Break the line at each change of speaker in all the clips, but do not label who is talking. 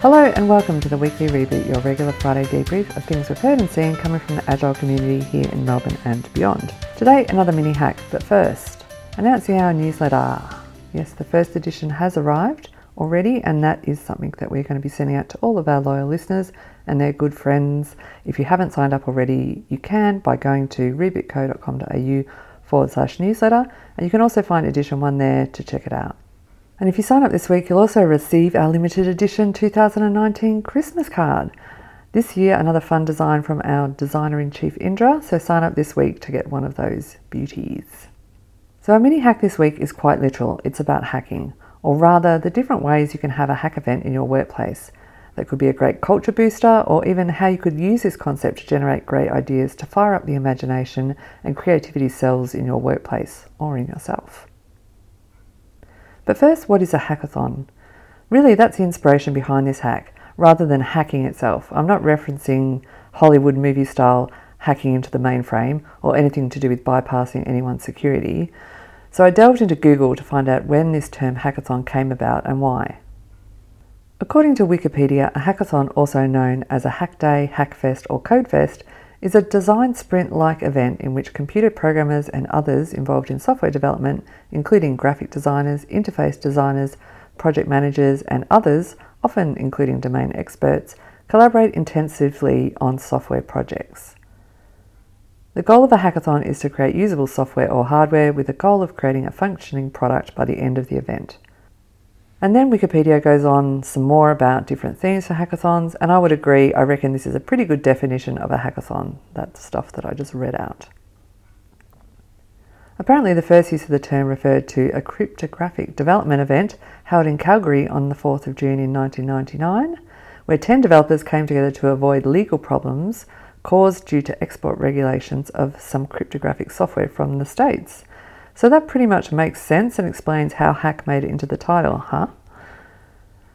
Hello and welcome to the weekly reboot, your regular Friday debrief of things we've heard and seen coming from the Agile community here in Melbourne and beyond. Today, another mini hack, but first, announcing our newsletter. Yes, the first edition has arrived already, and that is something that we're going to be sending out to all of our loyal listeners and their good friends. If you haven't signed up already, you can by going to rebootco.com.au forward slash newsletter, and you can also find edition one there to check it out. And if you sign up this week, you'll also receive our limited edition 2019 Christmas card. This year, another fun design from our designer in chief Indra, so sign up this week to get one of those beauties. So, our mini hack this week is quite literal it's about hacking, or rather, the different ways you can have a hack event in your workplace. That could be a great culture booster, or even how you could use this concept to generate great ideas to fire up the imagination and creativity cells in your workplace or in yourself. But first, what is a hackathon? Really, that's the inspiration behind this hack, rather than hacking itself. I'm not referencing Hollywood movie style hacking into the mainframe or anything to do with bypassing anyone's security. So I delved into Google to find out when this term hackathon came about and why. According to Wikipedia, a hackathon, also known as a hack day, hackfest, or codefest, is a design sprint like event in which computer programmers and others involved in software development, including graphic designers, interface designers, project managers, and others, often including domain experts, collaborate intensively on software projects. The goal of a hackathon is to create usable software or hardware with the goal of creating a functioning product by the end of the event. And then Wikipedia goes on some more about different themes for hackathons, and I would agree, I reckon this is a pretty good definition of a hackathon, that stuff that I just read out. Apparently, the first use of the term referred to a cryptographic development event held in Calgary on the 4th of June in 1999, where 10 developers came together to avoid legal problems caused due to export regulations of some cryptographic software from the States. So that pretty much makes sense and explains how hack made it into the title, huh?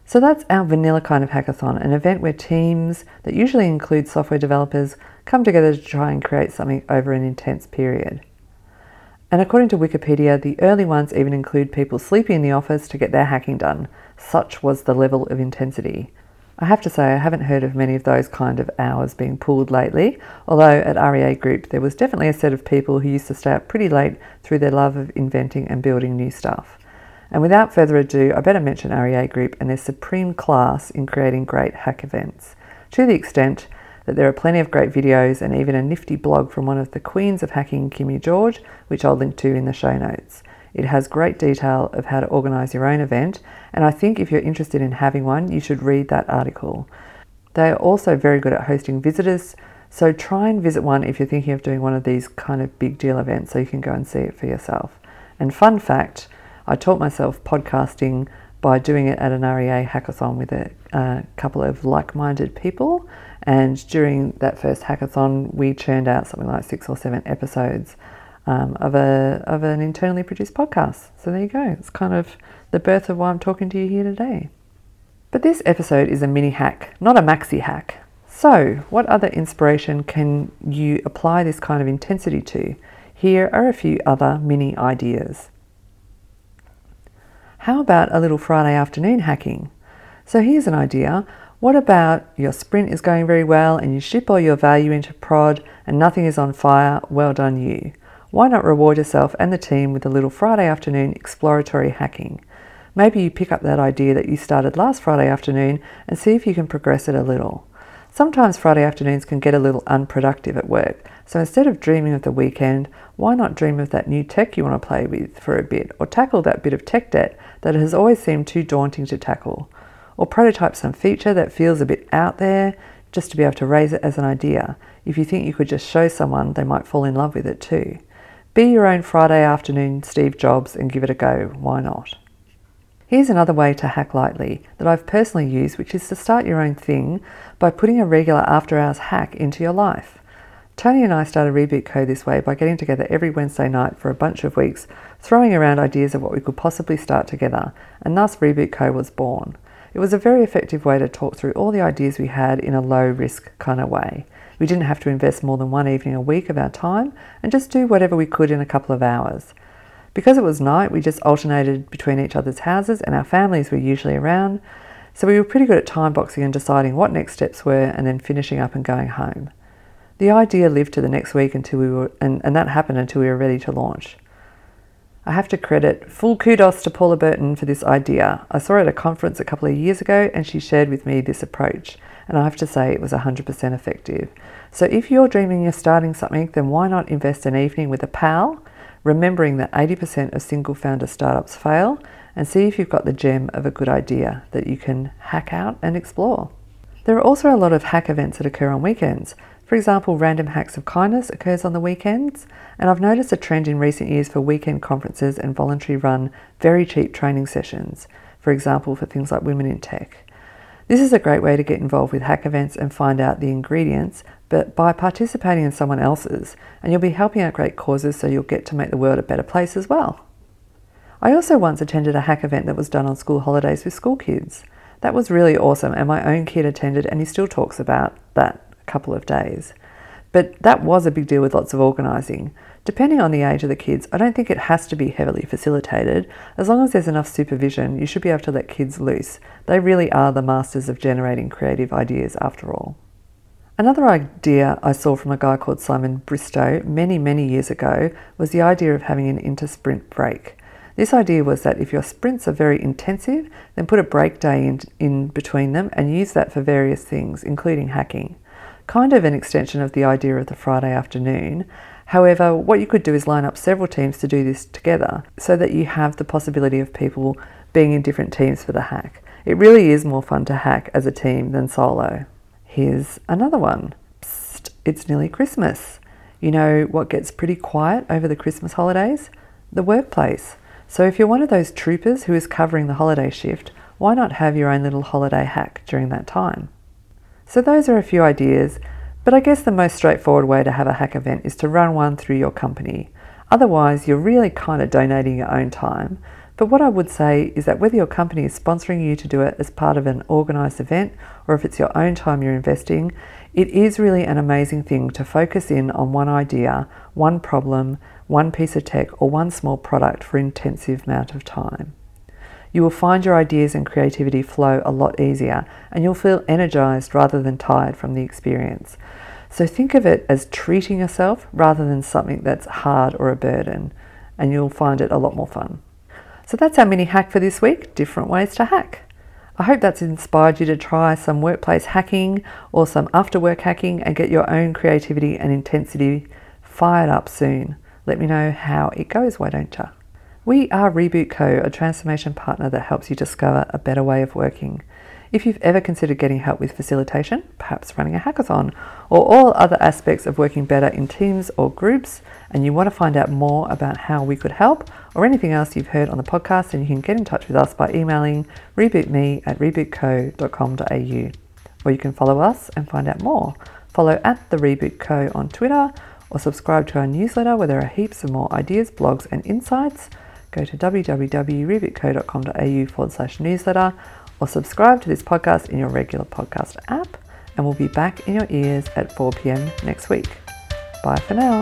So that's our vanilla kind of hackathon, an event where teams that usually include software developers come together to try and create something over an intense period. And according to Wikipedia, the early ones even include people sleeping in the office to get their hacking done. Such was the level of intensity. I have to say, I haven't heard of many of those kind of hours being pulled lately, although at REA Group there was definitely a set of people who used to stay up pretty late through their love of inventing and building new stuff. And without further ado, I better mention REA Group and their supreme class in creating great hack events, to the extent that there are plenty of great videos and even a nifty blog from one of the queens of hacking, Kimi George, which I'll link to in the show notes. It has great detail of how to organise your own event, and I think if you're interested in having one, you should read that article. They are also very good at hosting visitors, so try and visit one if you're thinking of doing one of these kind of big deal events so you can go and see it for yourself. And fun fact, I taught myself podcasting by doing it at an REA hackathon with a, a couple of like minded people. And during that first hackathon, we churned out something like six or seven episodes um, of a of an internally produced podcast. So there you go. It's kind of the birth of why I'm talking to you here today. But this episode is a mini hack, not a maxi hack. So, what other inspiration can you apply this kind of intensity to? Here are a few other mini ideas. How about a little Friday afternoon hacking? So, here's an idea. What about your sprint is going very well and you ship all your value into prod and nothing is on fire? Well done, you. Why not reward yourself and the team with a little Friday afternoon exploratory hacking? Maybe you pick up that idea that you started last Friday afternoon and see if you can progress it a little. Sometimes Friday afternoons can get a little unproductive at work, so instead of dreaming of the weekend, why not dream of that new tech you want to play with for a bit, or tackle that bit of tech debt that has always seemed too daunting to tackle, or prototype some feature that feels a bit out there just to be able to raise it as an idea. If you think you could just show someone, they might fall in love with it too. Be your own Friday afternoon Steve Jobs and give it a go. Why not? Here's another way to hack lightly that I've personally used, which is to start your own thing by putting a regular after hours hack into your life. Tony and I started Reboot Co this way by getting together every Wednesday night for a bunch of weeks, throwing around ideas of what we could possibly start together, and thus Reboot Co was born. It was a very effective way to talk through all the ideas we had in a low risk kind of way. We didn't have to invest more than one evening a week of our time and just do whatever we could in a couple of hours. Because it was night, we just alternated between each other's houses and our families were usually around. So we were pretty good at time boxing and deciding what next steps were and then finishing up and going home. The idea lived to the next week until we were, and, and that happened until we were ready to launch. I have to credit full kudos to Paula Burton for this idea. I saw her at a conference a couple of years ago and she shared with me this approach, and I have to say it was 100% effective. So if you're dreaming of starting something, then why not invest an evening with a pal, remembering that 80% of single founder startups fail, and see if you've got the gem of a good idea that you can hack out and explore. There are also a lot of hack events that occur on weekends. For example, Random Hacks of Kindness occurs on the weekends, and I've noticed a trend in recent years for weekend conferences and voluntary run, very cheap training sessions, for example, for things like Women in Tech. This is a great way to get involved with hack events and find out the ingredients, but by participating in someone else's, and you'll be helping out great causes so you'll get to make the world a better place as well. I also once attended a hack event that was done on school holidays with school kids. That was really awesome, and my own kid attended, and he still talks about that couple of days. But that was a big deal with lots of organising. Depending on the age of the kids, I don't think it has to be heavily facilitated. As long as there's enough supervision, you should be able to let kids loose. They really are the masters of generating creative ideas after all. Another idea I saw from a guy called Simon Bristow many, many years ago was the idea of having an intersprint break. This idea was that if your sprints are very intensive, then put a break day in, in between them and use that for various things, including hacking kind of an extension of the idea of the Friday afternoon. However, what you could do is line up several teams to do this together so that you have the possibility of people being in different teams for the hack. It really is more fun to hack as a team than solo. Here's another one. Psst, it's nearly Christmas. You know what gets pretty quiet over the Christmas holidays? The workplace. So if you're one of those troopers who is covering the holiday shift, why not have your own little holiday hack during that time? So those are a few ideas, but I guess the most straightforward way to have a hack event is to run one through your company. Otherwise, you're really kind of donating your own time. But what I would say is that whether your company is sponsoring you to do it as part of an organised event or if it's your own time you're investing, it is really an amazing thing to focus in on one idea, one problem, one piece of tech, or one small product for an intensive amount of time you will find your ideas and creativity flow a lot easier and you'll feel energized rather than tired from the experience. So think of it as treating yourself rather than something that's hard or a burden, and you'll find it a lot more fun. So that's our mini hack for this week different ways to hack. I hope that's inspired you to try some workplace hacking or some after work hacking and get your own creativity and intensity fired up soon. Let me know how it goes, why don't you? We are Reboot Co., a transformation partner that helps you discover a better way of working. If you've ever considered getting help with facilitation, perhaps running a hackathon, or all other aspects of working better in teams or groups, and you want to find out more about how we could help, or anything else you've heard on the podcast, then you can get in touch with us by emailing rebootme at rebootco.com.au. Or you can follow us and find out more. Follow at the Reboot Co on Twitter, or subscribe to our newsletter where there are heaps of more ideas, blogs, and insights go to www.rebootco.com.au forward slash newsletter or subscribe to this podcast in your regular podcast app. And we'll be back in your ears at 4 pm next week. Bye for now.